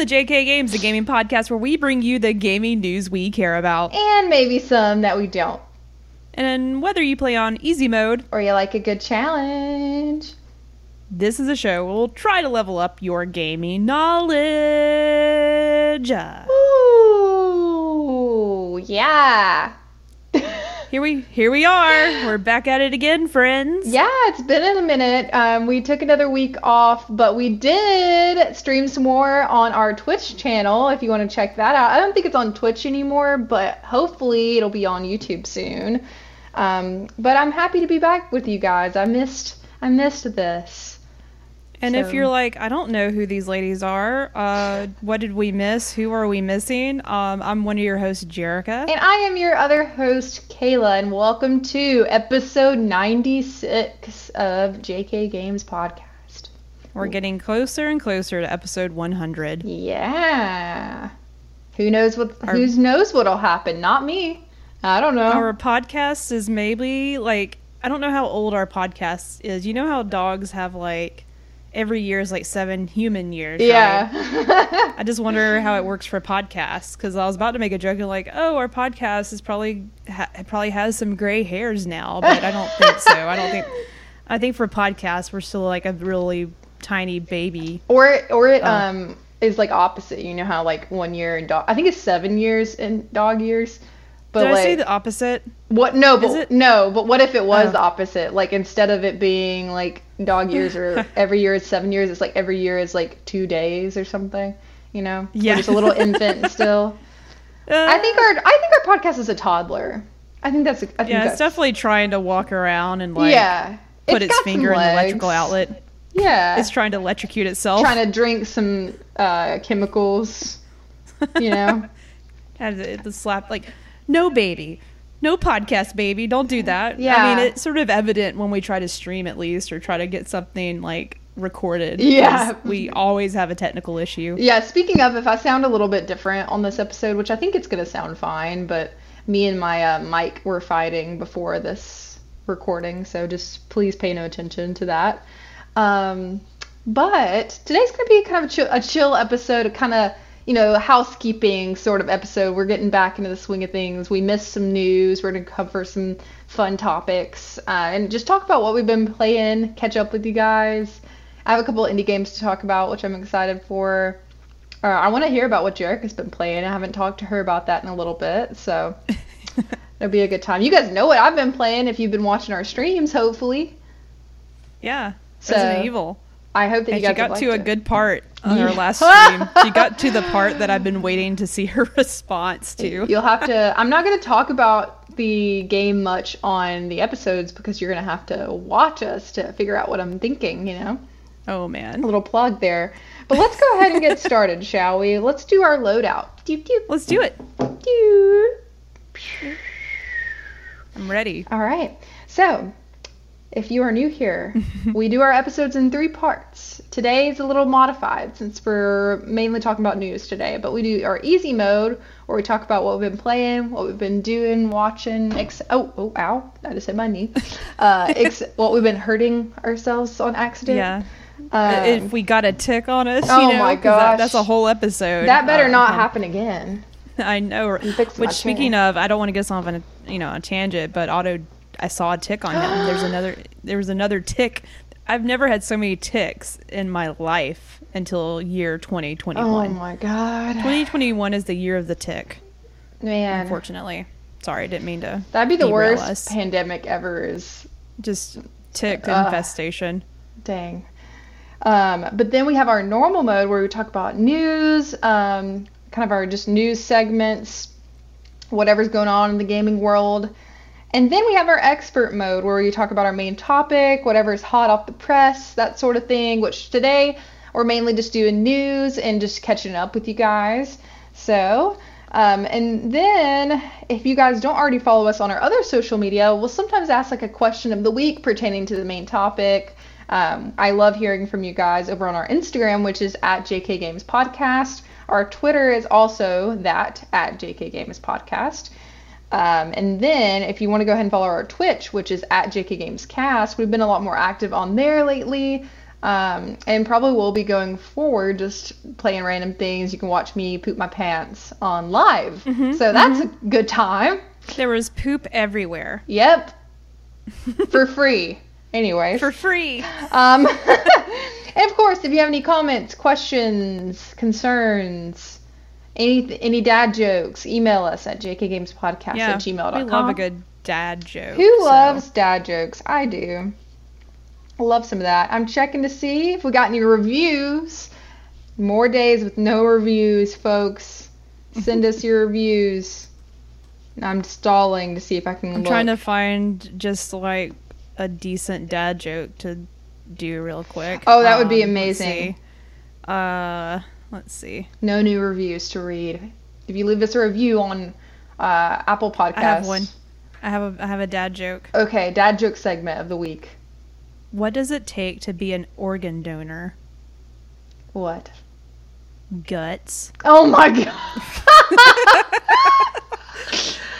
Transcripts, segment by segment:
To JK Games, the gaming podcast where we bring you the gaming news we care about. And maybe some that we don't. And whether you play on easy mode or you like a good challenge, this is a show where we'll try to level up your gaming knowledge. Ooh, yeah. Here we here we are. We're back at it again, friends. Yeah, it's been in a minute. Um, we took another week off, but we did stream some more on our Twitch channel. If you want to check that out, I don't think it's on Twitch anymore, but hopefully it'll be on YouTube soon. Um, but I'm happy to be back with you guys. I missed I missed this. And so. if you're like, I don't know who these ladies are, uh, what did we miss? Who are we missing? Um, I'm one of your hosts, Jerica. And I am your other host, Kayla, and welcome to episode 96 of JK Games Podcast. We're getting closer and closer to episode 100. Yeah. Who knows what? Who knows what'll happen? Not me. I don't know. Our podcast is maybe like I don't know how old our podcast is. You know how dogs have like every year is like seven human years. Yeah. Right? I just wonder how it works for podcasts because I was about to make a joke and like, oh, our podcast is probably ha- probably has some gray hairs now, but I don't think so. I don't think. I think for podcasts we're still like a really tiny baby. Or or it uh, um is like opposite. You know how like one year in dog. I think it's seven years in dog years. But Did like, I say the opposite? What? No, but no. But what if it was oh. the opposite? Like instead of it being like dog years or every year is seven years, it's like every year is like two days or something. You know? Yeah. just a little infant still. Uh, I think our I think our podcast is a toddler. I think that's. A, I think yeah, that's, it's definitely trying to walk around and like yeah, put its, its finger in the electrical outlet. Yeah, it's trying to electrocute itself. Trying to drink some uh, chemicals. You know. Had the slap like no baby. No podcast baby. Don't do that. Yeah i mean it's sort of evident when we try to stream at least or try to get something like recorded yeah. we always have a technical issue. Yeah speaking of if i sound a little bit different on this episode which i think it's going to sound fine but me and my uh, mic were fighting before this recording so just please pay no attention to that. Um, but today's going to be kind of a chill, a chill episode kind of you know, housekeeping sort of episode. We're getting back into the swing of things. We missed some news. We're going to cover some fun topics uh, and just talk about what we've been playing, catch up with you guys. I have a couple indie games to talk about, which I'm excited for. Uh, I want to hear about what Jerica has been playing. I haven't talked to her about that in a little bit, so it'll be a good time. You guys know what I've been playing if you've been watching our streams, hopefully. Yeah, Resident Evil. I hope that and you guys got to it. a good part on our last stream. she got to the part that I've been waiting to see her response to. You'll have to. I'm not going to talk about the game much on the episodes because you're going to have to watch us to figure out what I'm thinking. You know. Oh man. A little plug there. But let's go ahead and get started, shall we? Let's do our loadout. Doop, doop. Let's do it. Doop. I'm ready. All right. So if you are new here, we do our episodes in three parts. Today is a little modified since we're mainly talking about news today, but we do our easy mode where we talk about what we've been playing, what we've been doing, watching. Ex- oh, oh, ow! I just hit my knee. Uh, ex- what we've been hurting ourselves on accident. Yeah. Um, if we got a tick on us, oh you know, my gosh, that, that's a whole episode. That better uh, not um, happen again. I know. Which, speaking of, I don't want to get off on a you know a tangent, but auto I saw a tick on him. There's another. There was another tick. I've never had so many ticks in my life until year 2021. Oh my god. 2021 is the year of the tick. Man. Unfortunately. Sorry, I didn't mean to. That'd be the worst us. pandemic ever. Is just tick uh, infestation. Dang. Um, but then we have our normal mode where we talk about news, um, kind of our just news segments, whatever's going on in the gaming world. And then we have our expert mode where we talk about our main topic, whatever's hot off the press, that sort of thing, which today we're mainly just doing news and just catching up with you guys. So, um, and then if you guys don't already follow us on our other social media, we'll sometimes ask like a question of the week pertaining to the main topic. Um, I love hearing from you guys over on our Instagram, which is at JK Games Podcast. Our Twitter is also that at JK Games Podcast. Um, and then if you want to go ahead and follow our Twitch, which is at JK Games Cast, we've been a lot more active on there lately. Um, and probably will be going forward, just playing random things. You can watch me poop my pants on live. Mm-hmm, so that's a good time. There was poop everywhere Yep. For free. Anyway. for free. Um, and of course, if you have any comments, questions, concerns, any any dad jokes, email us at jkgamespodcast Yeah, at gmail.com. we love a good dad joke. Who so- loves dad jokes? I do. Love some of that. I'm checking to see if we got any reviews. More days with no reviews, folks. Send us your reviews. I'm stalling to see if I can. I'm look. trying to find just like a decent dad joke to do real quick. Oh, that would be Um, amazing. Uh, let's see. No new reviews to read. If you leave us a review on uh, Apple Podcasts. I have one. I have a I have a dad joke. Okay, dad joke segment of the week. What does it take to be an organ donor? What? Guts. Oh my god.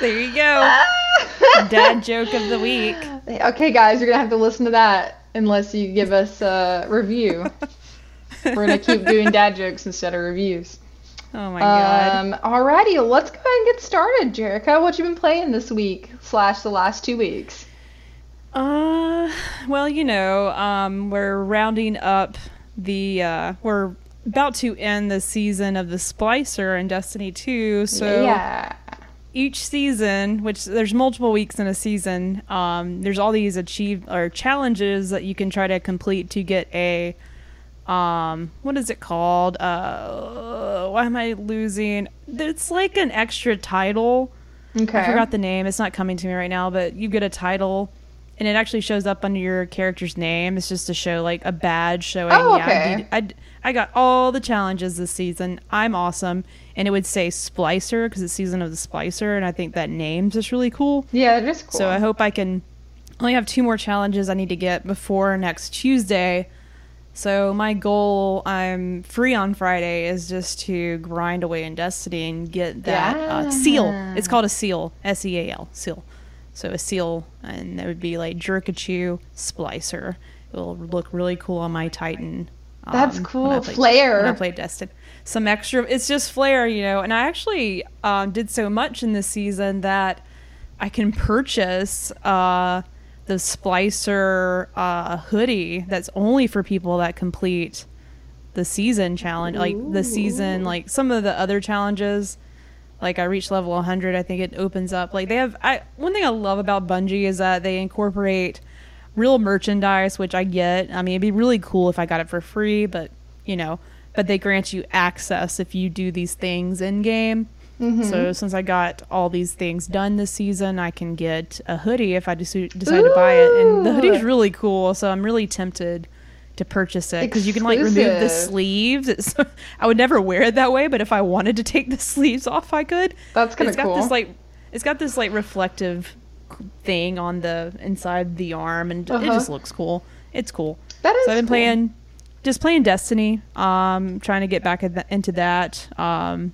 There you go. dad joke of the week. Okay, guys, you're gonna have to listen to that unless you give us a review. We're gonna keep doing dad jokes instead of reviews. Oh my god. Um, alrighty, let's go ahead and get started, Jerica. What you been playing this week slash the last two weeks? Uh, well, you know, um, we're rounding up the uh, we're about to end the season of the Splicer in Destiny 2. So yeah. each season, which there's multiple weeks in a season, um, there's all these achieve or challenges that you can try to complete to get a um what is it called uh why am i losing it's like an extra title Okay. I forgot the name. It's not coming to me right now, but you get a title and it actually shows up under your character's name. It's just to show like a badge showing, Oh, yeah, I, okay. did, I, I got all the challenges this season. I'm awesome. And it would say Splicer because it's season of the Splicer. And I think that name's just really cool. Yeah, it is cool. So I hope I can only have two more challenges I need to get before next Tuesday. So my goal, I'm free on Friday, is just to grind away in Destiny and get that uh, seal. It's called a seal, S E A L, seal. So a seal, and that would be like Jerkachu Splicer. It will look really cool on my Titan. um, That's cool. play- Flare. I play Destiny. Some extra. It's just flair, you know. And I actually um, did so much in this season that I can purchase uh, the Splicer uh, hoodie that's only for people that complete the season challenge. Like the season, like some of the other challenges. Like I reached level 100, I think it opens up. Like they have. I one thing I love about Bungie is that they incorporate real merchandise, which I get. I mean, it'd be really cool if I got it for free, but you know, but they grant you access if you do these things in game. Mm-hmm. So since I got all these things done this season, I can get a hoodie if I decide to buy it, and the hoodie's Ooh. really cool. So I'm really tempted to purchase it because you can like remove the sleeves. It's, I would never wear it that way, but if I wanted to take the sleeves off, I could. That's It's got cool. this like, it's got this like reflective thing on the inside the arm, and it Uh-huh. just looks cool. It's cool. That is So I've been cool. playing, just playing Destiny. Um, trying to get back the- into that. Um,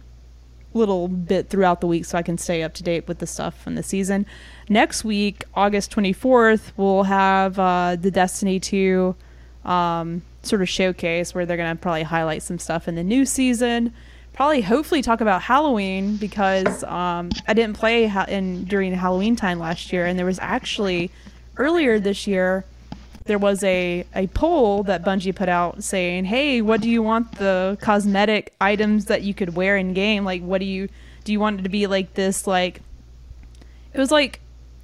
little bit throughout the week so I can stay up to date with the stuff from the season. Next week, August 24th, we'll have uh, the Destiny 2 um, sort of showcase where they're going to probably highlight some stuff in the new season. Probably, hopefully, talk about Halloween because um, I didn't play ha- in during Halloween time last year, and there was actually earlier this year there was a, a poll that Bungie put out saying, "Hey, what do you want the cosmetic items that you could wear in game? Like, what do you do? You want it to be like this? Like, it was like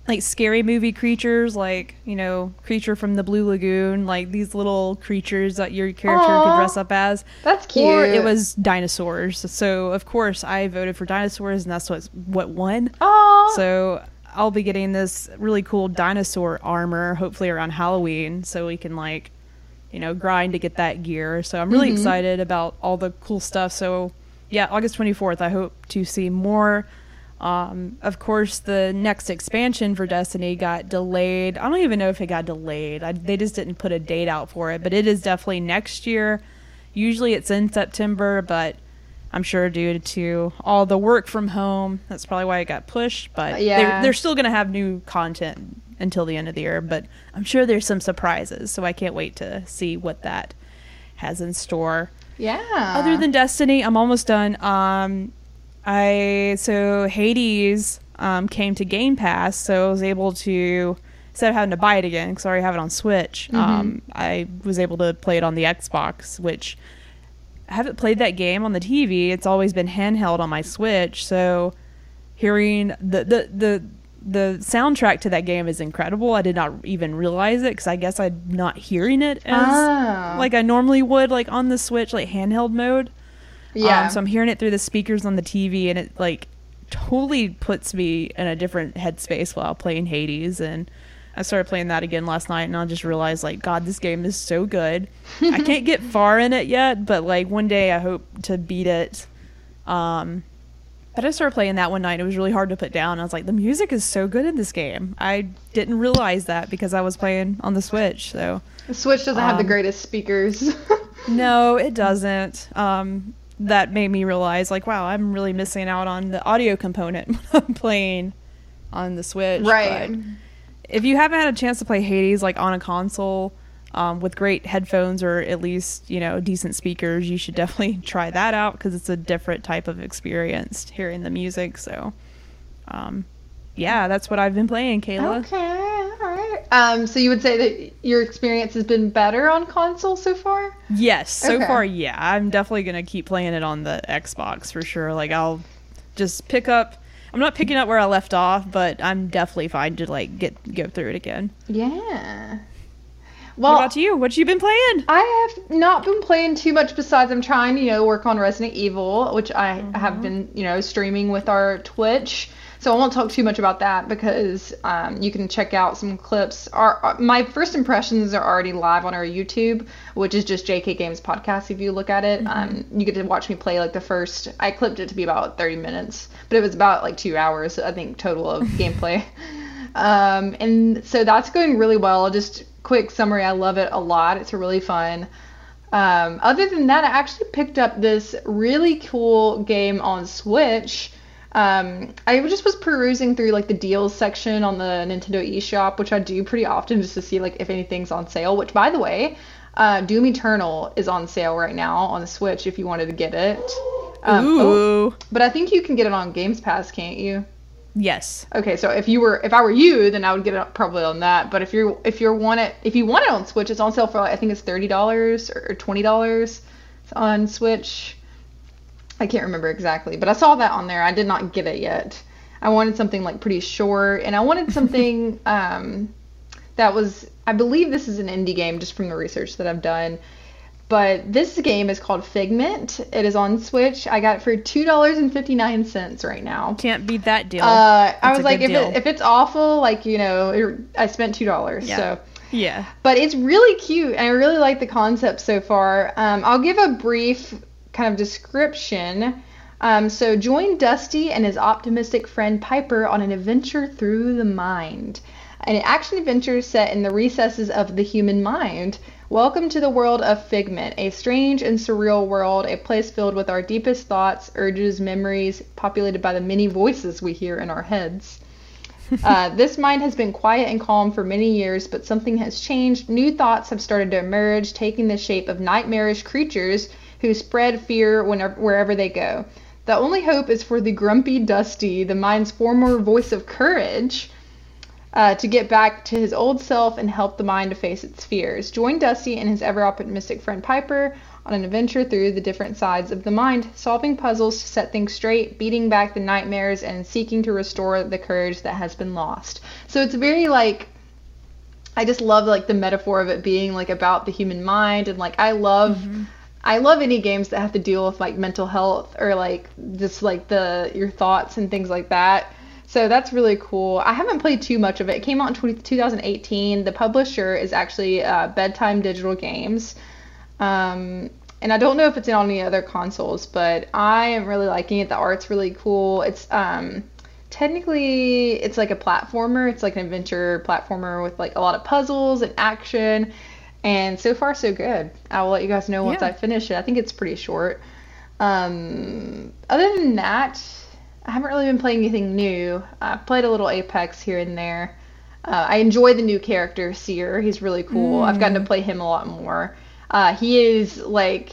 like scary movie creatures, like you know, creature from the Blue Lagoon, like these little creatures that your character Aw. could dress up as. That's cute. Or it was dinosaurs. So of course I voted for dinosaurs, and that's what what won. Aw. So I'll be getting this really cool dinosaur armor, hopefully around Halloween, so we can like, you know, grind to get that gear. So I'm really Mhm. excited about all the cool stuff. So yeah, August 24th, I hope to see more. Um, of course, the next expansion for Destiny got delayed. I don't even know if it got delayed. I, they just didn't put a date out for it, but it is definitely next year. Usually it's in September, but I'm sure due to all the work from home, that's probably why it got pushed. But Yeah. they're, they're still going to have new content until the end of the year, but I'm sure there's some surprises, so I can't wait to see what that has in store. Yeah. Other than Destiny, I'm almost done. Um, I so Hades um, came to Game Pass, so I was able to instead of having to buy it again because I already have it on Switch. Um, I was able to play it on the Xbox, which haven't played that game on the TV. It's always been handheld on my Switch, so hearing the the the the soundtrack to that game is incredible. I did not even realize it because I guess I'm not hearing it as Ah. like I normally would, like on the Switch, like handheld mode. yeah. Um, so I'm hearing it through the speakers on the TV, and it like totally puts me in a different headspace while playing Hades. And I started playing that again last night, and I just realized like, God, this game is so good. I can't get far in it yet, but like one day I hope to beat it. Um, but I started playing that one night. It was really hard to put down. I was like, the music is so good in this game. I didn't realize that because I was playing on the Switch. So the Switch doesn't have the um, greatest speakers. no, it doesn't. Um, that made me realize, like, wow, I'm really missing out on the audio component when I'm playing on the Switch. right. But if you haven't had a chance to play Hades, like, on a console um, with great headphones or at least, you know, decent speakers, you should definitely try that out because it's a different type of experience hearing the music. So, um, yeah, that's what I've been playing, Kayla. Okay. All right. Um, so you would say that your experience has been better on console so far? Yes, so Okay. far, yeah. I'm definitely gonna keep playing it on the Xbox for sure. Like I'll just pick up. I'm not picking up where I left off, but I'm definitely fine to like get go through it again. Yeah. Well, what about you? What you been playing? I have not been playing too much besides I'm trying to, you know, work on Resident Evil, which I Mm-hmm. have been, you know, streaming with our Twitch. So I won't talk too much about that because um, you can check out some clips. Our, our- my first impressions are already live on our YouTube, which is just JK Games Podcast. If you look at it, um, you get to watch me play like the first. I clipped it to be about 30 minutes, but it was about like two hours, I think, total of gameplay. Um, and so that's going really well. Just quick summary, I love it a lot. It's really fun. Um, other than that, I actually picked up this really cool game on Switch. Um, I just was perusing through like the deals section on the Nintendo eShop, which I do pretty often just to see like if anything's on sale. Which, by the way, uh, Doom Eternal is on sale right now on the Switch if you wanted to get it. Um, Ooh, oh, but I think you can get it on Games Pass, can't you? yes. Okay, so if you were if I were you, then I would get it probably on that. But if you're if you're want it if you want it on Switch, it's on sale for like, I think it's thirty dollars or twenty dollars on Switch. I can't remember exactly, but I saw that on there. I did not get it yet. I wanted something like pretty short, and I wanted something um, that was. I believe this is an indie game, just from the research that I've done. But this game is called Figment. It is on Switch. I got it for two dollars and fifty nine cents right now. Can't beat that deal. Uh, I was like, if, it, if it's awful, like you know, it, I spent two dollars. Yeah. So, yeah. but it's really cute, and I really like the concept so far. Um, I'll give a brief kind of description. Um, so, join Dusty and his optimistic friend Piper on an adventure through the mind, an action adventure set in the recesses of the human mind. Welcome to the world of Figment, a strange and surreal world, a place filled with our deepest thoughts, urges, memories, populated by the many voices we hear in our heads. Uh, this mind has been quiet and calm for many years, but something has changed. New thoughts have started to emerge, taking the shape of nightmarish creatures who spread fear whenever, wherever they go. The only hope is for the grumpy Dusty, the mind's former voice of courage, uh, to get back to his old self and help the mind to face its fears. Join Dusty and his ever optimistic friend Piper on an adventure through the different sides of the mind, solving puzzles to set things straight, beating back the nightmares, and seeking to restore the courage that has been lost. So it's very like I just love like the metaphor of it being like about the human mind and like I love I love any games that have to deal with like mental health or like just like the your thoughts and things like that. So that's really cool. I haven't played too much of it. It came out in 20, 2018. The publisher is actually uh, Bedtime Digital Games. Um, and I don't know if it's on any other consoles, but I am really liking it. The art's really cool. It's um, technically it's like a platformer. It's like an adventure platformer with like a lot of puzzles and action. And so far, so good. I will let you guys know once Yeah. I finish it. I think it's pretty short. Um, other than that, I haven't really been playing anything new. I've played a little Apex here and there. Uh, I enjoy the new character Seer. He's really cool. I've gotten to play him a lot more. Uh, he is like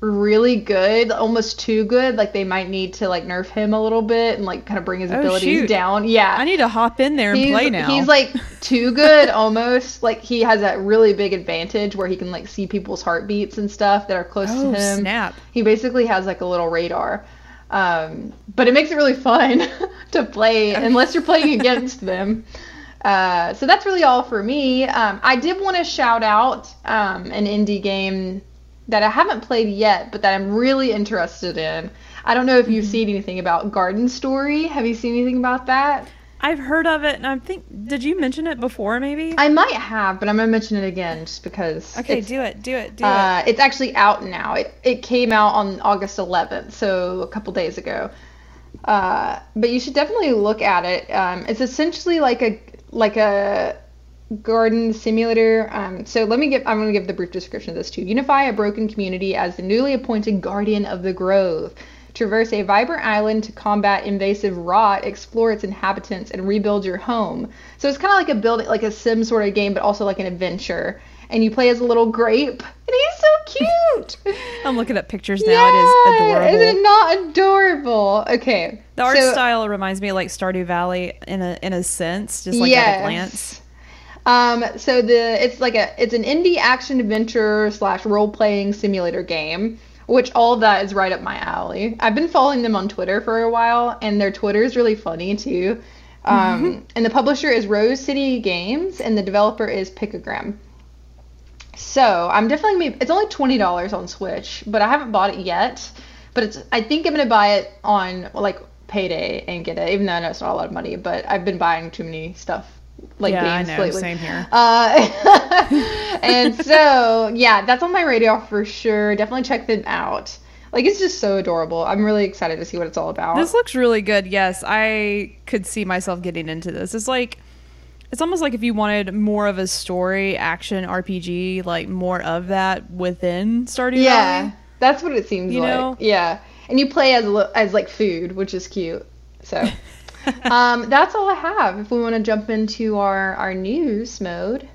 really good, almost too good. Like they might need to like nerf him a little bit and like kind of bring his Oh, abilities shoot. down. Yeah, I need to hop in there and he's, play now. He's like too good almost. Like he has that really big advantage where he can like see people's heartbeats and stuff that are close oh to him. snap! He basically has like a little radar. Um, but it makes it really fun to play unless you're playing against them. Uh, so that's really all for me. Um, I did want to shout out um, an indie game that I haven't played yet, but that I'm really interested in. I don't know if you've seen anything about Garden Story. Have you seen anything about that? I've heard of it, and I think did you mention it before? Maybe. I might have, but I'm gonna mention it again just because. okay, do it. Do it. Do uh, it's actually out now. It it came out on August 11th, so a couple days ago. Uh, but you should definitely look at it. Um, it's essentially like a like a garden simulator. Um, so let me give I'm going to give the brief description of this too. Unify a broken community as the newly appointed guardian of the grove. Traverse a vibrant island to combat invasive rot, explore its inhabitants, and rebuild your home. So it's kind of like a building, like a sim sort of game, but also like an adventure. And you play as a little grape, and he's so cute. I'm looking at pictures now. It is adorable. Is it not adorable? Okay. the art so- style reminds me of like Stardew Valley in a in a sense, just like at a glance. Um, so the it's like a it's an indie action adventure slash role playing simulator game, which all of that is right up my alley. I've been following them on Twitter for a while, and their Twitter is really funny too. Um, and the publisher is Rose City Games, and the developer is Picogram. So I'm definitely it's only twenty dollars on Switch, but I haven't bought it yet. But it's I think I'm gonna buy it on like payday and get it, even though I know it's not a lot of money. But I've been buying too many stuff like Yeah, I games know, lately. same here. Uh, and so yeah, that's on my radar for sure. Definitely check them out. Like it's just so adorable. I'm really excited to see what it's all about. This looks really good. Yes, I could see myself getting into this. It's like it's almost like if you wanted more of a story action RPG, like more of that within Stardew yeah, Valley. that's what it seems You like. know? Yeah, and you play as as like food, which is cute. So. um, that's all I have. If we want to jump into our, our news mode,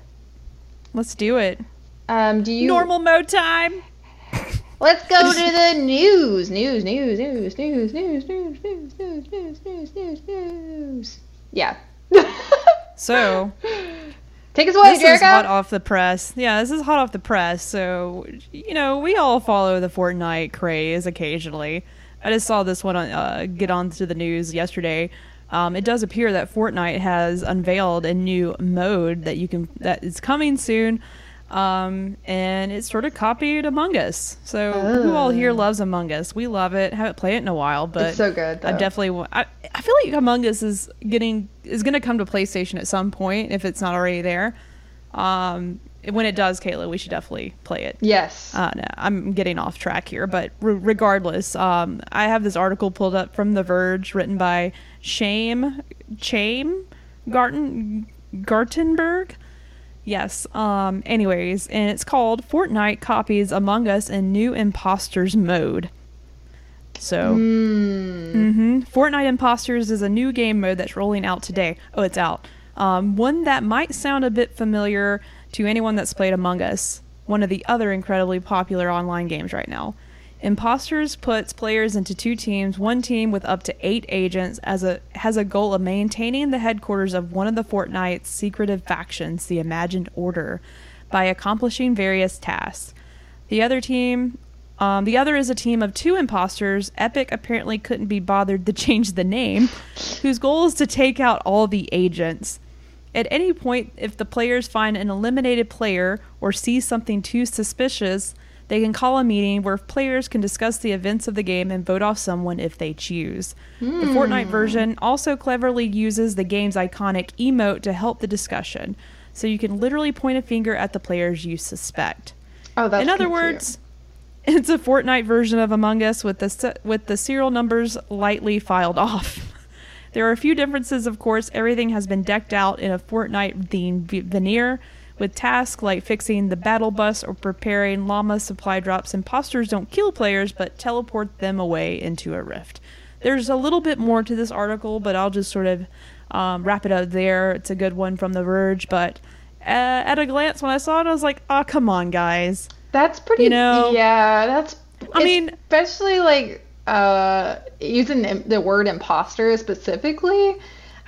Let's do it. um, do you Normal mode time. Let's go to the news. News, news, news, news, news, news, news, news, news, news, news, news. Yeah. So Take us away, this is hot off the press. Yeah, this is hot off the press. So you know, we all follow the Fortnite craze occasionally. I just saw this one on, uh, get onto the news yesterday. Um, it does appear that Fortnite has unveiled a new mode that you can that is coming soon, um, and it's sort of copied Among Us. So who all here loves Among Us? We love it. Haven't played it in a while, but It's so good, I definitely. I, I feel like Among Us is getting is going to come to PlayStation at some point if it's not already there. Um, when it does, Kayla, we should definitely play it. Yes. Uh, no, I'm getting off track here, but re- regardless, um, I have this article pulled up from The Verge, written by Shame Shame Garten Gartenberg. Yes. Um. Anyways, and it's called Fortnite copies Among Us in new imposters mode. So. mm-hmm Fortnite Imposters is a new game mode that's rolling out today. Oh, it's out. Um, one that might sound a bit familiar to anyone that's played Among Us, one of the other incredibly popular online games right now. Imposters puts players into two teams. One team with up to eight agents as a has a goal of maintaining the headquarters of one of the Fortnite's secretive factions, the Imagined Order, by accomplishing various tasks. The other team, um, the other is a team of two imposters. Epic apparently couldn't be bothered to change the name, whose goal is to take out all the agents. At any point, if the players find an eliminated player or see something too suspicious, they can call a meeting where players can discuss the events of the game and vote off someone if they choose. The hmm. Fortnite version also cleverly uses the game's iconic emote to help the discussion, so you can literally point a finger at the players you suspect. oh, that's In other words, it's a Fortnite version of Among Us with the se- with the serial numbers lightly filed off. there are a few differences, of course. Everything has been decked out in a Fortnite themed v- veneer, with tasks like fixing the battle bus or preparing llama supply drops. Imposters don't kill players, but teleport them away into a rift. There's a little bit more to this article, but I'll just sort of um, wrap it up there. It's a good one from The Verge, but uh, at a glance, when I saw it, I was like, "Oh, come on, guys." That's pretty. You know? yeah, that's. I mean- especially like uh using the, word imposter specifically.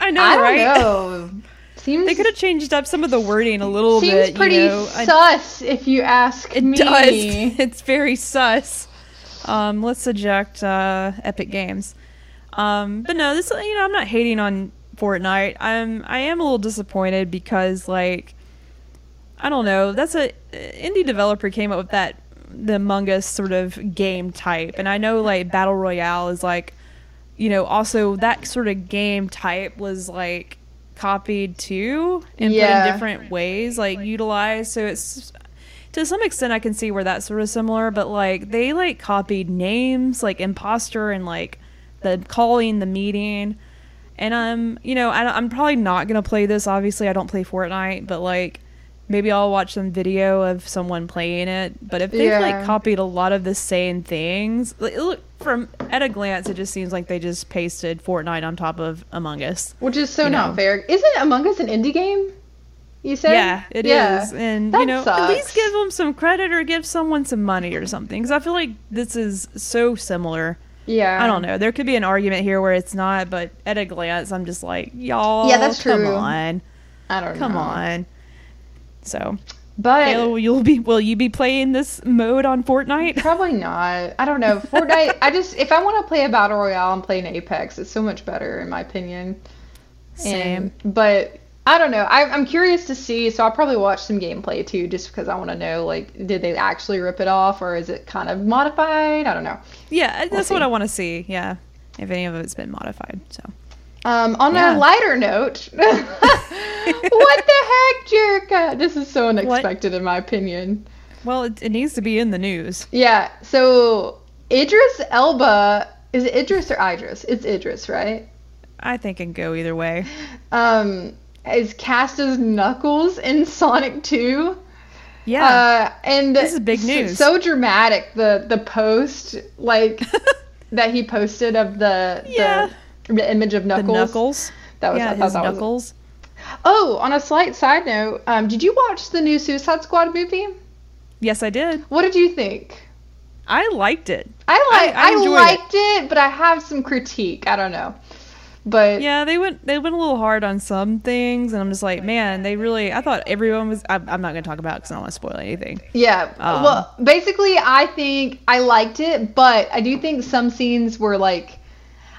I know, I don't right? know. Seems They could have changed up some of the wording a little seems bit. pretty you know? I- sus if you ask It me. does. It's very sus. Um, let's eject uh, Epic Games. Um, but no, this you know I'm not hating on Fortnite. I'm I am a little disappointed because like I don't know. That's a indie developer came up with that the Among Us sort of game type, and I know like battle royale is like you know also that sort of game type was like copied too and put Yeah. in different ways like utilized so it's to some extent I can see where that's sort of similar, but like they like copied names like imposter and like the calling the meeting. And I'm, you know, I, I'm probably not gonna play this. Obviously, I don't play Fortnite, but like maybe I'll watch some video of someone playing it. But if they've Yeah. like copied a lot of the same things, like, look from at a glance, it just seems like they just pasted Fortnite on top of Among Us. Which is so not know. fair. Isn't Among Us an indie game? You said? Yeah, it is, Yeah. and That you know, at least give them some credit or give someone some money or something. Because I feel like this is so similar. Yeah. I don't know. There could be an argument here where it's not, but at a glance, I'm just like, y'all. Yeah, that's come true. on, I don't know. come on. So, But Kayla, will you be? Will you be playing this mode on Fortnite? Probably not. I don't know. Fortnite. I just if I want to play a battle royale, I'm playing Apex. It's so much better in my opinion. Same. And, but I don't know. I, I'm curious to see. So I'll probably watch some gameplay too, just because I want to know like did they actually rip it off or is it kind of modified? I don't know. Yeah, that's what. I want to see. Yeah, if any of it's been modified. So. Um, on Yeah. a lighter note, what the heck, Jerica? This is so unexpected in my opinion. Well, it, it needs to be in the news. Yeah. So Idris Elba is it Idris or Idris? It's Idris, right? I think it can go either way. um, is cast as Knuckles in Sonic 2. Yeah. Uh, and This is big news. So dramatic the the post like that he posted of the Yeah. the, the image of Knuckles. the Knuckles. That was yeah, I his that was- knuckles. Oh, on a slight side note, um, did you watch the new Suicide Squad movie? Yes, I did. What did you think? I liked it. I like I I, enjoyed liked it. but I have some critique. I don't know. But Yeah, they went they went a little hard on some things, and I'm just like, man, they really. I thought everyone was. I'm, I'm not going to talk about because I don't want to spoil anything. Yeah. Um, well, basically, I think I liked it, but I do think some scenes were like.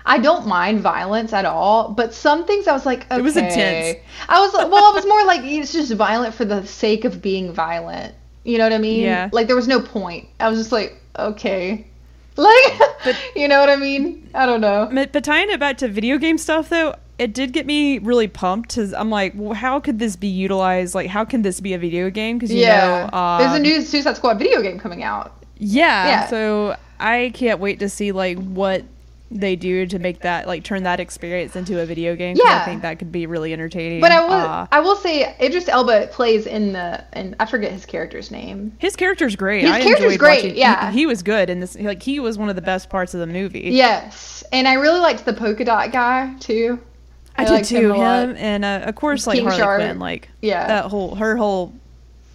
I don't mind violence at all, but some things I was like, okay. It was intense. I was well, I was more like it's just violent for the sake of being violent. You know what I mean? Yeah. Like there was no point. I was just like, okay. Like, But- you know what I mean? I don't know. But, but tying it back to video game stuff, though, it did get me really pumped. Cause I'm like, well, how could this be utilized? Like, how can this be a video game? Because you yeah. know, um, There's a new Suicide Squad video game coming out. Yeah, Yeah. So I can't wait to see like what they do to make that like turn that experience into a video game. Yeah. I think that could be really entertaining. But I will, Uh, I will say, Idris Elba plays in the, and I forget his character's name. his character's great. His I character's great, watching- yeah. he, was good in this. Like he was one of the best parts of the movie. Yes, and I really liked the polka dot guy too. I, did too. lot. Him and uh, of course like King Harley. Quinn. Like Yeah. that whole her whole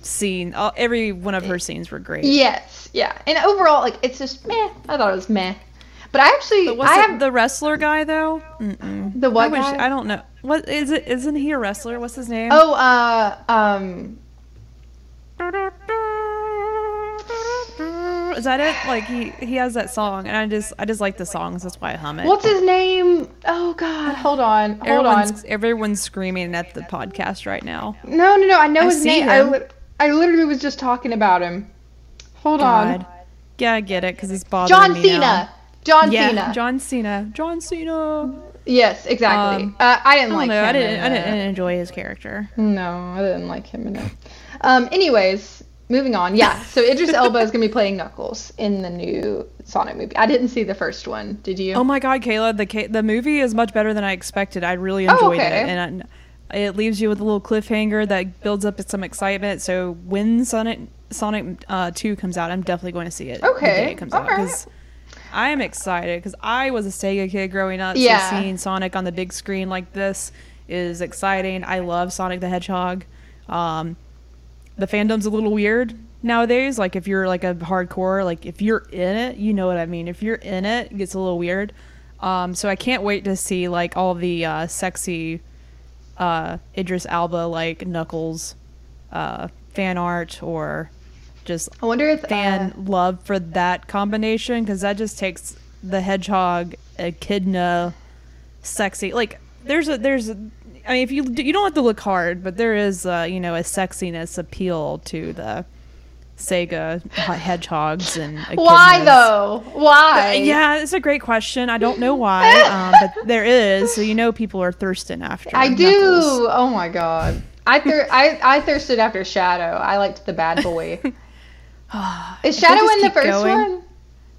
scene. All, every one of her scenes were great. Yes, yeah, and overall, like it's just meh. I thought it was meh, but I actually, But I have the wrestler guy though? Mm-mm. the what I, wish, guy? I don't know. What is it? Isn't he a wrestler? What's his name? oh, uh, um, Is that it? Like he he has that song, and I just I just like the songs. That's why I hum it. what's his name? Oh God, hold on, hold everyone's on. everyone's screaming at the podcast right now. No, no, no. I know I his name. I, li- I literally was just talking about him. Hold on. Yeah, I get it because he's bothering John me Cena. now. John yeah, Cena. John Cena. John Cena. yes, exactly. Um, uh, I I didn't don't like know. him. I didn't. I didn't enjoy his character. No, I didn't like him in it. Um, anyways, moving on. Yeah, so Idris Elba is gonna be playing Knuckles in the new Sonic movie. I didn't see the first one. Did you? Oh my God, Kayla! The ca- the movie is much better than I expected. I really Oh, enjoyed okay. it, and I, it leaves you with a little cliffhanger that builds up some excitement. So when Sonic Sonic uh, Two comes out, I'm definitely going to see it. Okay, it comes out alright. because I am excited because I was a Sega kid growing up. Yeah. So seeing Sonic on the big screen like this is exciting. I love Sonic the Hedgehog. Um, the fandom's a little weird nowadays. Like if you're like a hardcore, like if you're in it, you know what I mean. If you're in it, it gets a little weird. Um, so I can't wait to see like all the uh, sexy uh, Idris Elba like Knuckles uh, fan art or just I wonder if fan uh, love for that combination because that just takes the hedgehog echidna sexy like there's a there's a, I mean if you you don't have to look hard but there is uh, you know a sexiness appeal to the Sega hedgehogs and why though? Why? Yeah, it's a great question. I don't know why, um, but there is. So you know, people are thirsting after. I do. Knuckles. Oh my god. I thir- I I thirsted after Shadow. I liked the bad boy. Is Shadow in the first going- one?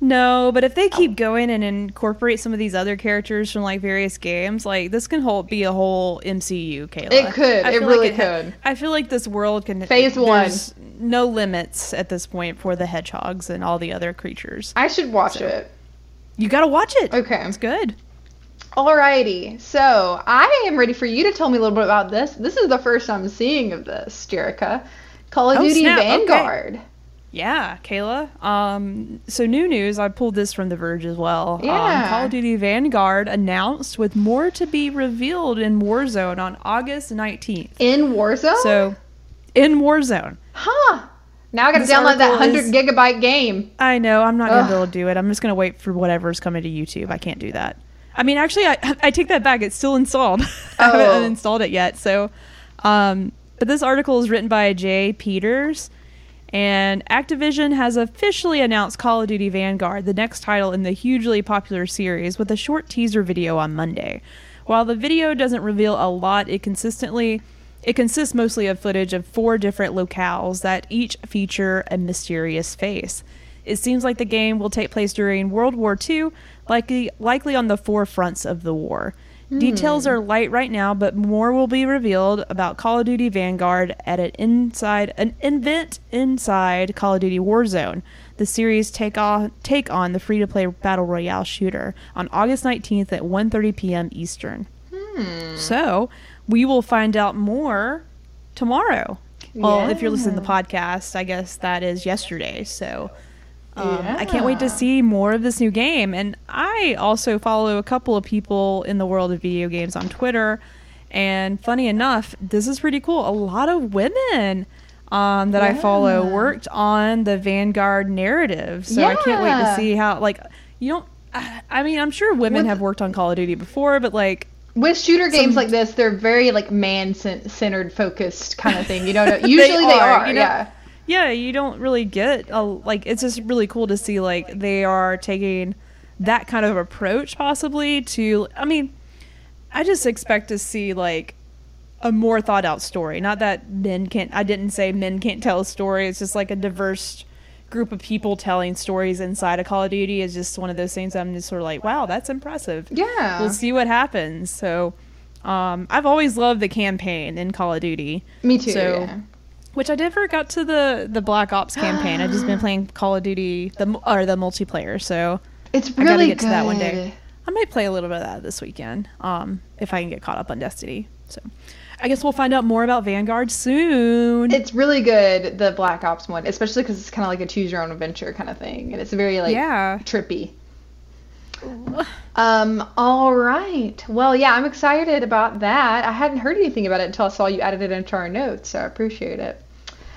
No, but if they oh. keep going and incorporate some of these other characters from like various games, like this can whole be a whole MCU, Kayla. It could. I It really like ha- could. I feel like this world can. Phase one. there's No limits at this point for the hedgehogs and all the other creatures. I should watch So- it. You gotta watch it. Okay. it's good. Alrighty. So I am ready for you to tell me a little bit about this. This is the first I'm seeing of this, Jerica. Call of Oh, Duty snap. Okay. Yeah, Kayla. Um, so new news. I pulled this from The Verge as well. Yeah. Um, Call of Duty Vanguard announced with more to be revealed in Warzone on August nineteenth. In Warzone? So, in Warzone. Huh. Now I gotta This download that 100 is- gigabyte game. I know. I'm not gonna Ugh. be able to do it. I'm just gonna wait for whatever's coming to YouTube. I can't do that. I mean, actually, I I take that back. It's still installed. I Oh. haven't uninstalled it yet. So, um, but this article is written by Jay Peters, and Activision has officially announced Call of Duty Vanguard, the next title in the hugely popular series, with a short teaser video on Monday. While the video doesn't reveal a lot, it consistently it consists mostly of footage of four different locales that each feature a mysterious face. It seems like the game will take place during World War II, likely likely on the forefronts of the war. Details hmm. are light right now, but more will be revealed about Call of Duty Vanguard at an inside an event inside Call of Duty Warzone. The series take off take on the free to play battle royale shooter on August 19th at 1:30 p.m. Eastern. Hmm. So, we will find out more tomorrow. Well, if you're listening to the podcast, I guess that is yesterday. So, um, I can't wait to see more of this new game. And I also follow a couple of people in the world of video games on Twitter. And funny enough, this is pretty cool. A lot of women um, that I follow worked on the Vanguard narrative. So I can't wait to see how, like, you don't. I- mean, I'm sure women With- have worked on Call of Duty before, but like, With shooter games like this, they're very like man centered, focused kind of thing. You know, usually they are. you know? yeah. Yeah, you don't really get a, like it's just really cool to see like they are taking that kind of approach possibly to I mean, I just expect to see like a more thought out story. Not that men can't I didn't say men can't tell a story. It's just like a diverse group of people telling stories inside of Call of Duty is just one of those things I'm just sort of like, wow, that's impressive. Yeah. We'll see what happens. So um, I've always loved the campaign in Call of Duty Me too. So- yeah. Which I never got to the the Black Ops campaign. I've just been playing Call of Duty the or the multiplayer. So It's really I gotta get good. to that one day. I might play a little bit of that this weekend, um, if I can get caught up on Destiny. So I guess we'll find out more about Vanguard soon. It's really good, the Black Ops one, especially because it's kind of like a choose your own adventure kind of thing, and it's very like yeah. trippy. Um. All right. Well, yeah, I'm excited about that. I hadn't heard anything about it until I saw you added it into our notes, so I appreciate it.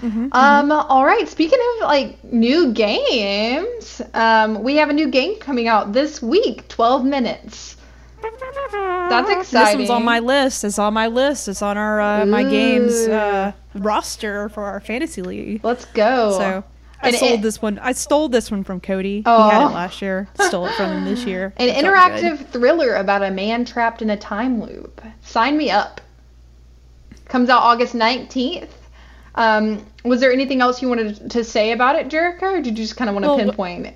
Mhm, Um. All right. Speaking of like new games, um, we have a new game coming out this week. Twelve minutes. That's This exciting. one's on my list. It's on my list. It's on our uh, my games uh, roster for our fantasy league. Let's go. So I And sold it- this one. I stole this one from Cody. Oh. He had it last year. Stole it from him this year. An It interactive thriller about a man trapped in a time loop. Sign me up. Comes out August 19th. Um, was there anything else you wanted to say about it, Jerica, or did you just kind of want to Well, pinpoint it?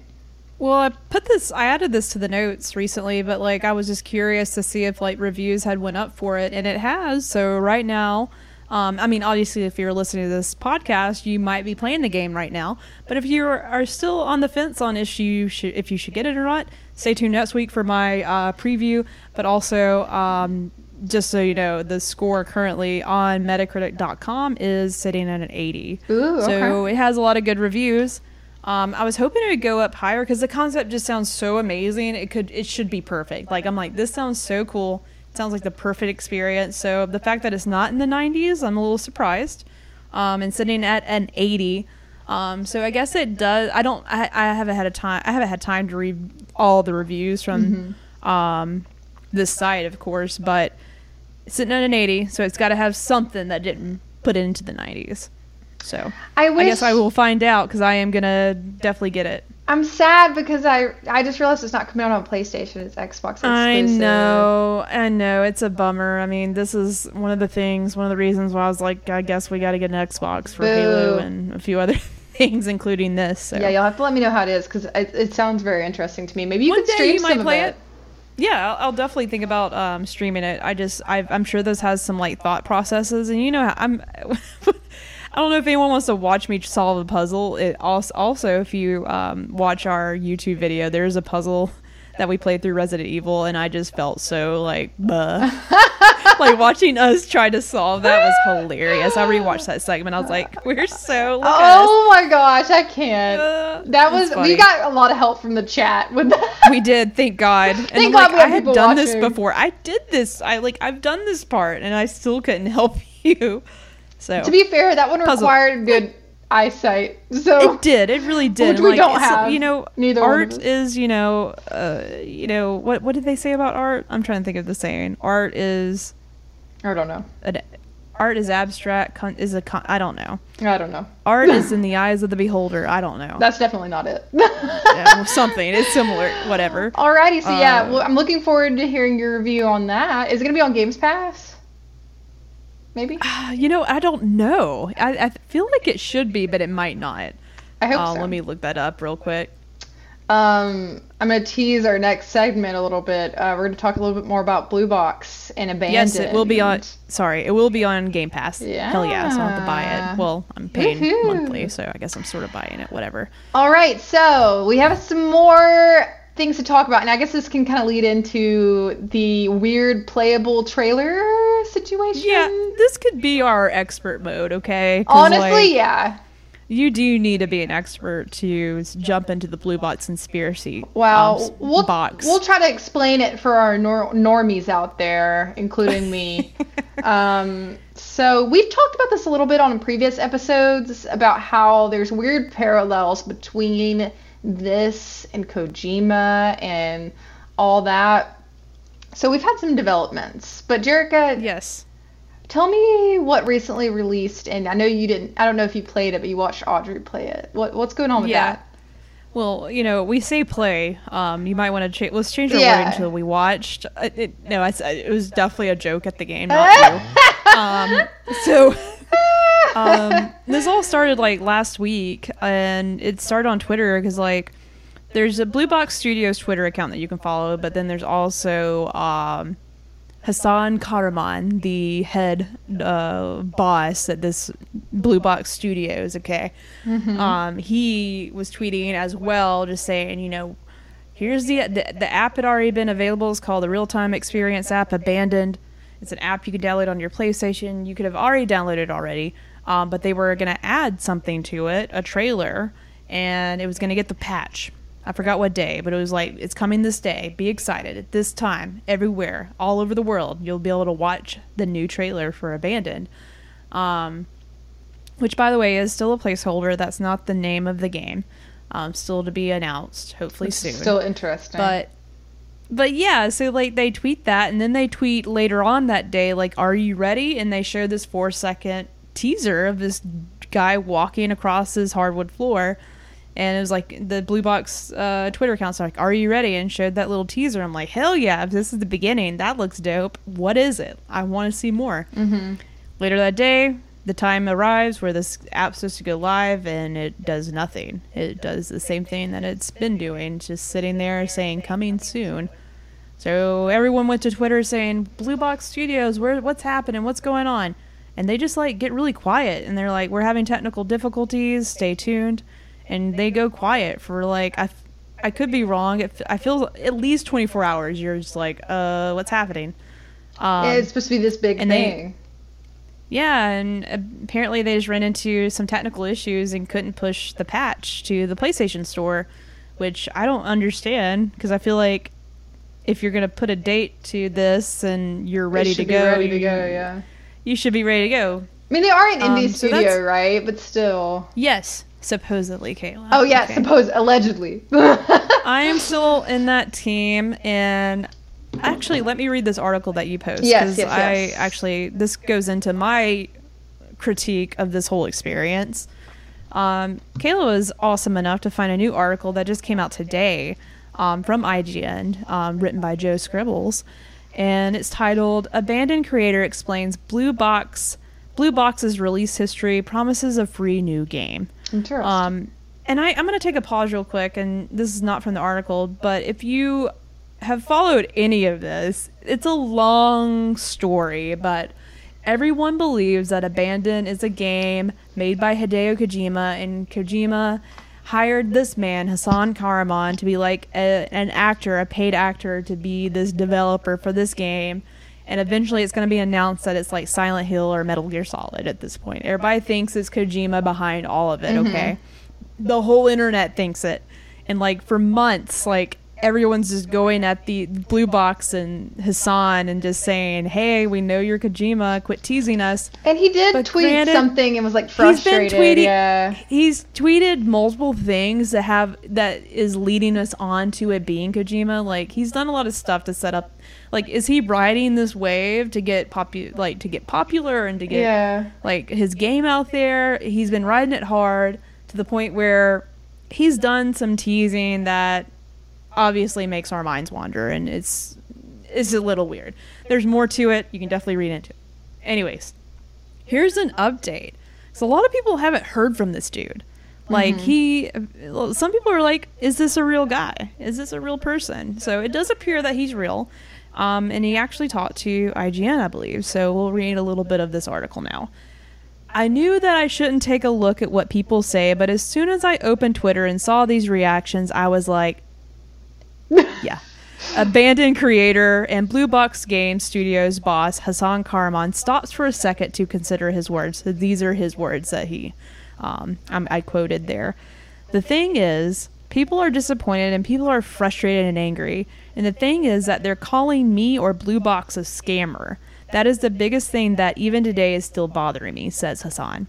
Well, I put this. I added this to the notes recently, but like I was just curious to see if like reviews had went up for it, and it has. So right now, um, I mean, obviously, if you're listening to this podcast, you might be playing the game right now. But if you are, still on the fence on if you should if you should get it or not, stay tuned next week for my uh, preview. But also, um, just so you know, the score currently on Metacritic.com is sitting at an 80. Ooh, So okay. it has a lot of good reviews. Um, I was hoping it would go up higher because the concept just sounds so amazing. It could, it should be perfect. Like I'm like, this sounds so cool. It sounds like the perfect experience. So the fact that it's not in the 90s, I'm a little surprised. Um, and sitting at an 80. Um, so I guess it does. I don't. I, I haven't had a time. I haven't had time to read all the reviews from um, this site, of course, but sitting at an 80, so it's got to have something that didn't put it into the 90s. So I wish I guess I will find out because I am gonna definitely get it. I'm sad because I I just realized it's not coming out on PlayStation. It's Xbox exclusive. I know, I know, it's a bummer. I mean, this is one of the things, one of the reasons why I was like, I guess we got to get an Xbox for Halo and a few other things, including this. So. Yeah, you'll have to let me know how it is because it, it sounds very interesting to me. Maybe you One could stream you some of it. it. Yeah, I'll, I'll definitely think about um, streaming it. I just, I've, I'm sure this has some like thought processes, and you know, I'm. I don't know if anyone wants to watch me solve a puzzle. It also, also if you um, watch our YouTube video, there's a puzzle that we played through Resident Evil, and I just felt so like, buh. like watching us try to solve that was hilarious. I rewatched that segment. I was like, we're so. Oh my gosh, I can't. Uh, that was we got a lot of help from the chat with that. we did thank god and Thank God like, we have i had done this before i did this i like i've done this part and i still couldn't help you so to be fair, that one Puzzle. required good eyesight. So it did it really did Which we like, don't have. you know Neither art is you know uh you know what what did they say about art i'm trying to think of the saying art is I don't know. an, art is abstract con- is a con- i don't know I don't know. art is in the eyes of the beholder i don't know That's definitely not it. Yeah, something it's similar whatever Alrighty, so yeah, Uh, well, I'm looking forward to hearing your review on that. Is it gonna be on Games Pass? Maybe. you know i don't know i, I feel like it should be but it might not I hope Uh, so. Let me look that up real quick. Um, I'm gonna tease our next segment a little bit. Uh, we're gonna talk a little bit more about Blue Box and Abandoned. Yes, it will be on. Sorry, it will be on Game Pass. Yeah. Hell yeah! So I don't have to buy it. Well, I'm paying Woohoo. monthly, so I guess I'm sort of buying it. Whatever. All right, so we have some more things to talk about, and I guess this can kind of lead into the weird playable trailer situation. Yeah, this could be our expert mode. okay? Honestly, like, yeah. you do need to be an expert to jump into the Blue Box conspiracy. Wow. um, we'll, box. we'll try to explain it for our nor- normies out there, including me. um, so we've talked about this a little bit on previous episodes about how there's weird parallels between this and Kojima and all that. So we've had some developments, but Jerica, yes. tell me what recently released. And I know you didn't. I don't know if you played it, but you watched Audrey play it. What what's going on with Yeah. that? Well, you know, we say play. Um, you might want to change. Let's change our Yeah. wording to we watched. Uh, It, no, I, it was definitely a joke at the game, not you. Um, so um, this all started like last week, and it started on Twitter because like there's a Blue Box Studios Twitter account that you can follow, but then there's also um, Hassan Karaman, the head uh, boss at this Blue Box Studios. Okay, um, he was tweeting as well, just saying, you know, here's the, the the app had already been available. It's called the Real Time Experience app, Abandoned. It's an app you can download on your PlayStation. You could have already downloaded it already, um, but they were going to add something to it, a trailer, and it was going to get the patch. I forgot what day, but it was like it's coming this day. Be excited at this time, everywhere, all over the world. You'll be able to watch the new trailer for Abandoned. Um, which by the way is still a placeholder. That's not the name of the game. Um, still to be announced, hopefully soon. Still interesting. but but yeah, so like they tweet that, and then they tweet later on that day, like, "Are you ready?" And they show this four second teaser of this guy walking across his hardwood floor. And it was like the Blue Box uh, Twitter account's like, "Are you ready?" and showed that little teaser. I'm like, "Hell yeah! This is the beginning, that looks dope. What is it? I want to see more." hmm Later that day, the time arrives where this app's supposed to go live and it does nothing. It does the same thing that it's been doing, just sitting there saying coming soon. So everyone went to Twitter saying, Blue Box Studios, where what's happening? What's going on? And they just like get really quiet and they're like, We're having technical difficulties, stay tuned. And they go quiet for like I I could be wrong. It, I feel at least 24 hours. You're just like, uh, what's happening? Um, it's supposed to be this big and they- thing. Yeah, and apparently they just ran into some technical issues and couldn't push the patch to the PlayStation Store, which I don't understand because I feel like if you're going to put a date to this and you're ready to go, Ready to go. Yeah. You should be ready to go. I mean, they are an indie Um, so studio, right? But still. Yes, supposedly, Kayla. Oh yeah, Okay. suppose allegedly. I am still in that team, and actually, let me read this article that you post. Yes, 'cause yes, I yes. actually this goes into my critique of this whole experience. Um, Kayla was awesome enough to find a new article that just came out today um, from IGN, um, written by Joe Skrebels, and it's titled "Abandoned Creator Explains Blue Box." Blue Box's release history promises a free new game. Interesting. Um, and I, I'm going to take a pause real quick, and this is not from the article, but if you have followed any of this, it's a long story, but everyone believes that Abandon is a game made by Hideo Kojima, and Kojima hired this man, Hassan Karaman, to be like a, an actor, a paid actor, to be this developer for this game. And eventually it's going to be announced that it's like Silent Hill or Metal Gear Solid at this point. Everybody thinks it's Kojima behind all of it, mm-hmm. okay? The whole internet thinks it. And like for months, like everyone's just going at the Blue Box and Hassan and just saying, hey, we know you're Kojima, quit teasing us. and he did but tweet granted, something and was like He's been tweeting. Yeah. He's tweeted multiple things that have that is leading us on to it being Kojima. Like he's done a lot of stuff to set up. Like, is he riding this wave to get popu- like to get popular and to get Yeah. like his game out there? He's been riding it hard to the point where he's done some teasing that obviously makes our minds wander, and it's it's a little weird. There's more to it. You can definitely read into it. Anyways, here's an update. So a lot of people haven't heard from this dude. Like he, some people are like, "Is this a real guy? Is this a real person?" So it does appear that he's real, um, and he actually talked to IGN, I believe. So we'll read a little bit of this article now. I knew that I shouldn't take a look at what people say, but as soon as I opened Twitter and saw these reactions, I was like, yeah. Abandoned creator and Blue Box Game Studios boss Hassan Karaman stops for a second to consider his words. These are his words that he, um, I quoted there. The thing is, people are disappointed and people are frustrated and angry. And the thing is that they're calling me or Blue Box a scammer. That is the biggest thing that even today is still bothering me, says Hassan.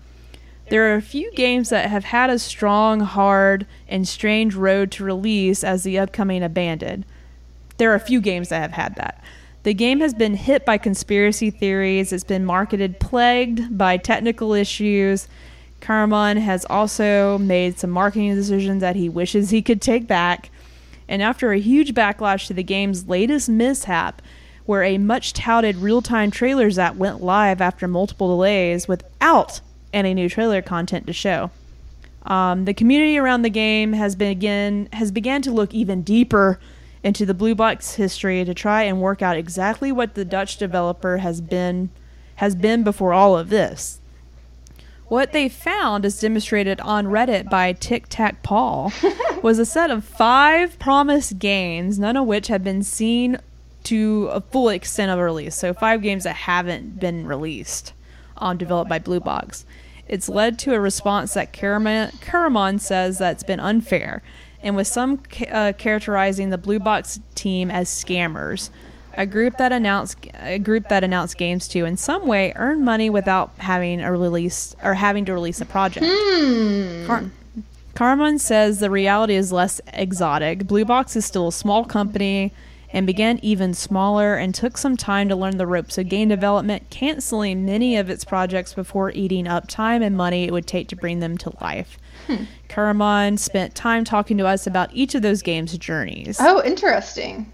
There are a few games that have had a strong, hard, and strange road to release as the upcoming Abandoned. There are a few games that have had that. The game has been hit by conspiracy theories, it's been marketed plagued by technical issues. Karaman has also made some marketing decisions that he wishes he could take back. And after a huge backlash to the game's latest mishap, where a much touted real time trailers app went live after multiple delays without any new trailer content to show. Um, the community around the game has begin has began to look even deeper into the Blue Box history to try and work out exactly what the Dutch developer has been has been before all of this. What they found, as demonstrated on Reddit by Tic Tac Paul, was a set of five promised games, none of which have been seen to a full extent of release. So five games that haven't been released, um, developed by Blue Box. It's led to a response that Karaman, Karaman says that's been unfair, and with some uh, characterizing the Blue Box team as scammers. A group that announced a group that announced games to in some way earn money without having a release or having to release a project. Car- Carmen says the reality is less exotic. Blue Box is still a small company and began even smaller and took some time to learn the ropes of game development, canceling many of its projects before eating up time and money it would take to bring them to life. Karaman spent time talking to us about each of those games' journeys. Oh, interesting.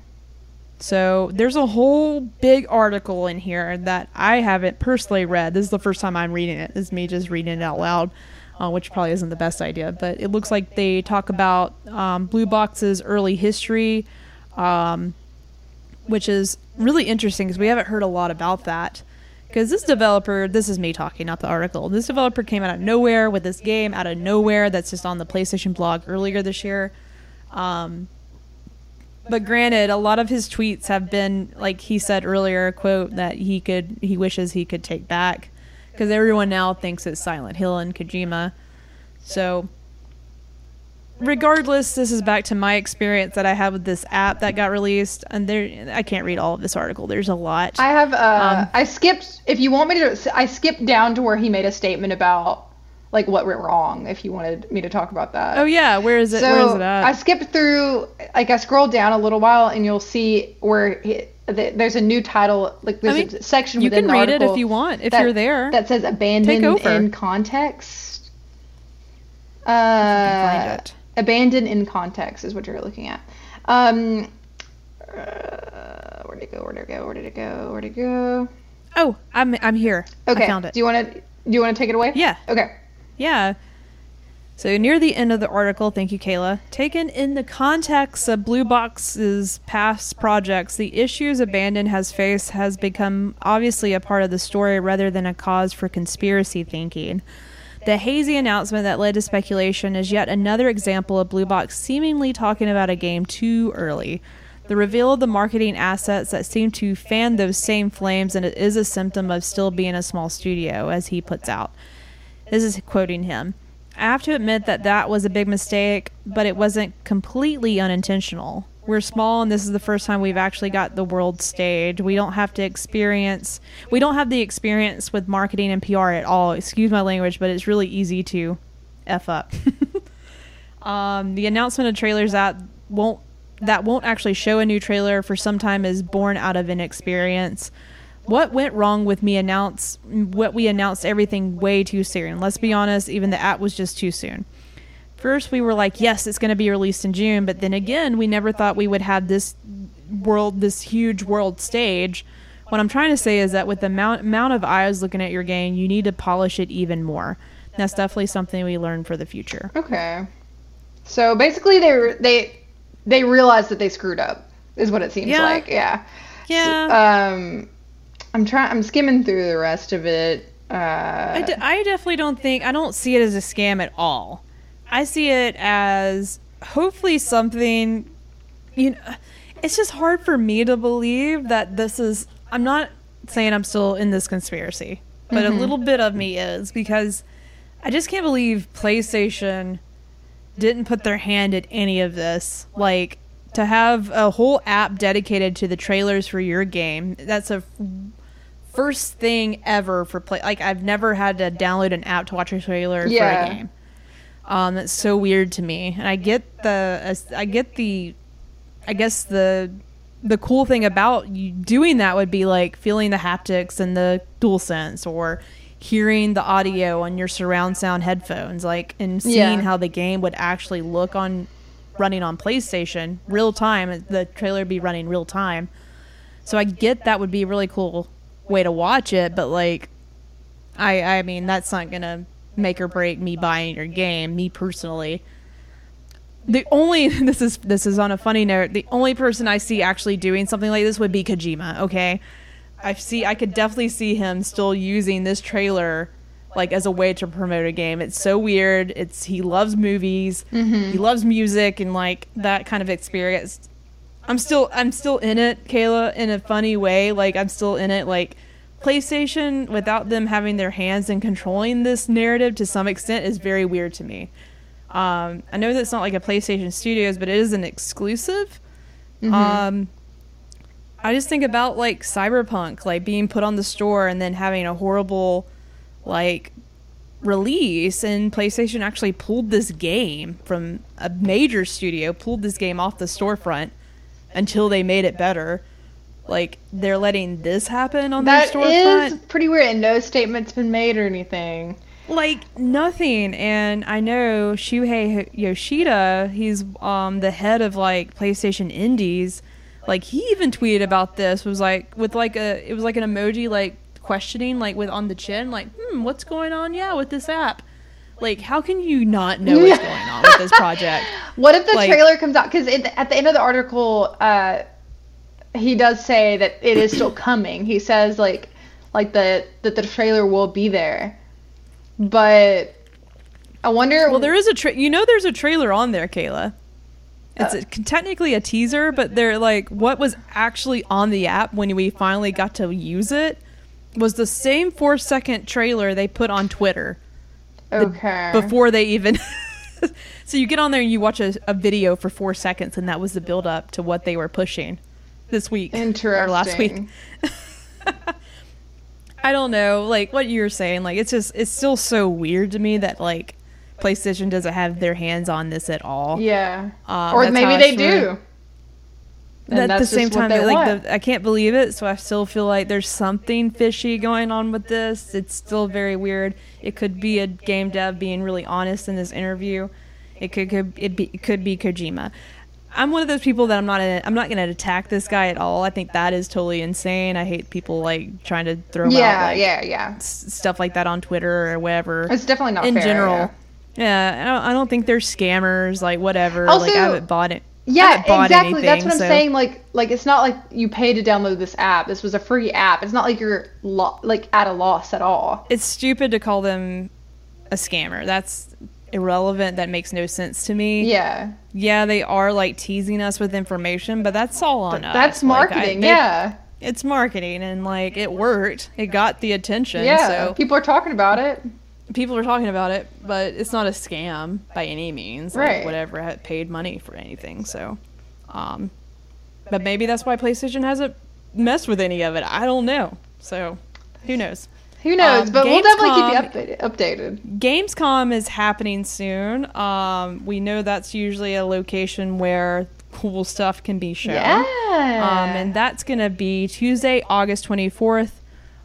So there's a whole big article in here that I haven't personally read. This is the first time I'm reading it. This is me just reading it out loud, uh, which probably isn't the best idea. But it looks like they talk about um, Blue Box's early history, um, which is really interesting because we haven't heard a lot about that. Because this developer, this is me talking, not the article. This developer came out of nowhere with this game out of nowhere that's just on the PlayStation blog earlier this year. Um, But granted, a lot of his tweets have been like he said earlier, a quote that he could he wishes he could take back because everyone now thinks it's Silent Hill and Kojima. So regardless, this is back to my experience that I had with this app that got released, and there I can't read all of this article. There's a lot. I have uh, Um, I skipped. If you want me to, I skipped down to where he made a statement about like what went wrong. If you wanted me to talk about that. oh yeah, where is it? where is So it at? I skipped through, like I scrolled down a little while, and you'll see where he, th- there's a new title, like there's I mean, a section you can the read it if you want, if that- you're there. that says abandoned in context. can Uh, find it. Abandoned in context is what you're looking at. Um, uh, where'd it go? Where'd it go? Where did it go? Where'd it go? oh, I'm I'm here. Okay. I found it. Do you want to? Do you want to take it away? Yeah. Okay. Yeah. So near the end of the article, thank you, Kayla. Taken in the context of Blue Box's past projects, the issues Abandon has faced has become obviously a part of the story rather than a cause for conspiracy thinking. The hazy announcement that led to speculation is yet another example of Blue Box seemingly talking about a game too early. The reveal of the marketing assets that seem to fan those same flames, and it is a symptom of still being a small studio, as he puts out. This is quoting him. I have to admit that that was a big mistake, but it wasn't completely unintentional. We're small, and this is the first time we've actually got the world stage. We don't have to experience, we don't have the experience with marketing and PR at all. Excuse my language, but it's really easy to f up. um, the announcement of trailers that won't that won't actually show a new trailer for some time is born out of inexperience. What went wrong with me announce what we announced everything way too soon. Let's be honest, even the app was just too soon. First we were like, yes, it's going to be released in June, but then again, we never thought we would have this world this huge world stage. What I'm trying to say is that with the amount amount of eyes looking at your game, you need to polish it even more. That's definitely something we learn for the future. Okay. So basically, they were- they they realized that they screwed up. Is what it seems Yeah. like. Yeah. Yeah. Um, I'm trying. I'm skimming through the rest of it. Uh, I, d- I definitely don't think I don't see it as a scam at all. I see it as hopefully something you know it's just hard for me to believe that this is I'm not saying I'm still in this conspiracy, but a mm-hmm. little bit of me is because I just can't believe PlayStation didn't put their hand at any of this. Like to have a whole app dedicated to the trailers for your game. That's a first thing ever for play. Like I've never had to download an app to watch a trailer Yeah. for a game. Um, that's so weird to me, and I get the I get the I guess the the cool thing about you doing that would be like feeling the haptics and the DualSense or hearing the audio on your surround sound headphones like and seeing Yeah. how the game would actually look on running on PlayStation real time the trailer would be running real time so I get that would be a really cool way to watch it but like I I mean that's not going to make or break me buying your game me personally the only this is this is on a funny note. The only person I see actually doing something like this would be Kojima. Okay, I see. I could definitely see him still using this trailer like as a way to promote a game. It's so weird. It's he loves movies. Mm-hmm. He loves music and like that kind of experience. I'm still I'm still in it, Kayla, in a funny way. Like I'm still in it. Like PlayStation without them having their hands and controlling this narrative to some extent is very weird to me. Um, I know that's not like a PlayStation Studios, but it is an exclusive. Um, I just think about like Cyberpunk, like being put on the store and then having a horrible, like, release, and PlayStation actually pulled this game from a major studio, pulled this game off the storefront until they made it better. Like they're letting this happen on that their storefront? is pretty weird, and no statement's been made or anything. like nothing and i know shuhei yoshida he's um the head of like playstation indies. Like he even tweeted about this was like with like a it was like an emoji like questioning like with on the chin like hmm what's going on? Yeah with this app. Like how can you not know what's going on with this project? What if the Like- trailer comes out? Because at the end of the article, uh, he does say that it is still coming. He says like like the that the trailer will be there, but I wonder. well there is a tra- you know there's a trailer on there kayla It's uh. a, technically a teaser, but they're like what was actually on the app when we finally got to use it was the same four second trailer they put on Twitter Okay. before they even. so you get on there and you watch a, a video for four seconds, and that was the build up to what they were pushing this week Interesting. or last week. I don't know, like what you were saying. Like it's just it's still so weird to me that like PlayStation doesn't have their hands on this at all. Yeah. Um, or maybe they do. And at the same time, they like the, I can't believe it, so I still feel like there's something fishy going on with this. It's still very weird. It could be a game dev being really honest in this interview. It could could it, be, it could be Kojima. I'm one of those people that I'm not i I'm not going to attack this guy at all. I think that is totally insane. I hate people like trying to throw yeah, out like, yeah, yeah. s- stuff like that on Twitter or whatever. It's definitely not in fair, general. yeah. Yeah, I don't, I don't think they're scammers. Like whatever. Also- like I haven't bought it. Yeah, bought exactly. That's what I'm so- saying. Like, like it's not like you pay to download this app. This was a free app. It's not like you're lo- like at a loss at all. it's stupid to call them a scammer. That's irrelevant. That makes no sense to me. Yeah, Yeah, they are like teasing us with information, but that's all on us. that's Like, I- marketing. they- yeah, it's marketing, and like it worked. It got the attention. yeah. So People are talking about it. people are talking about it, but it's not a scam by any means. Like, Right. Whatever had paid money for anything. So, um, but maybe that's why PlayStation hasn't messed with any of it. I don't know. So, who knows? Who knows? Um, but we'll definitely keep you updated. updated. Gamescom is happening soon. Um, we know that's usually a location where cool stuff can be shown. Yeah. Um, and that's going to be Tuesday, August 24th.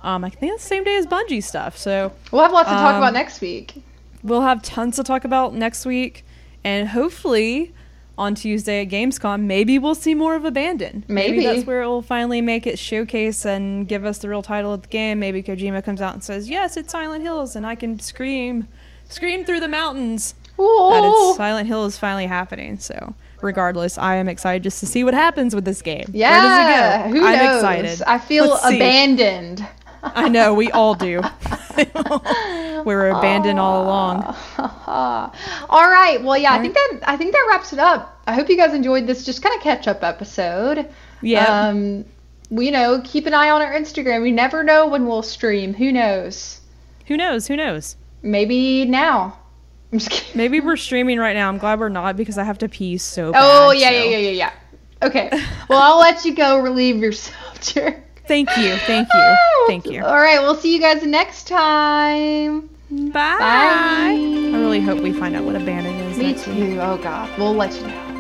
Um, I think it's the same day as Bungie stuff. So we'll have lots to talk um, about next week. we'll have tons to talk about next week. And hopefully on Tuesday at Gamescom, maybe we'll see more of Abandon. Maybe. that's where it will finally make it showcase and give us the real title of the game. Maybe Kojima comes out and says, yes, it's Silent Hills, and I can scream, scream through the mountains that it's Silent Hill is finally happening. So, regardless, I am excited just to see what happens with this game. Yeah. Where does it go? Who I'm knows? excited. I feel Let's see. I know we all do. we were abandoned all along. all right. Well, yeah, I think that I think that wraps it up. I hope you guys enjoyed this just kind of catch up episode. Yeah. Um, we, you know, keep an eye on our Instagram. We never know when we'll stream. Who knows? Who knows? Who knows? Maybe now. I'm just kidding. Maybe we're streaming right now. I'm glad we're not because I have to pee so bad. Oh yeah, so- yeah, yeah, yeah, yeah. Okay. Well, I'll let you go relieve yourself, Jerk. Thank you. Thank you. Thank you. All right. We'll see you guys next time. Bye. Bye. I really hope we find out what abandon is Me next week. too. Oh God. We'll let you know.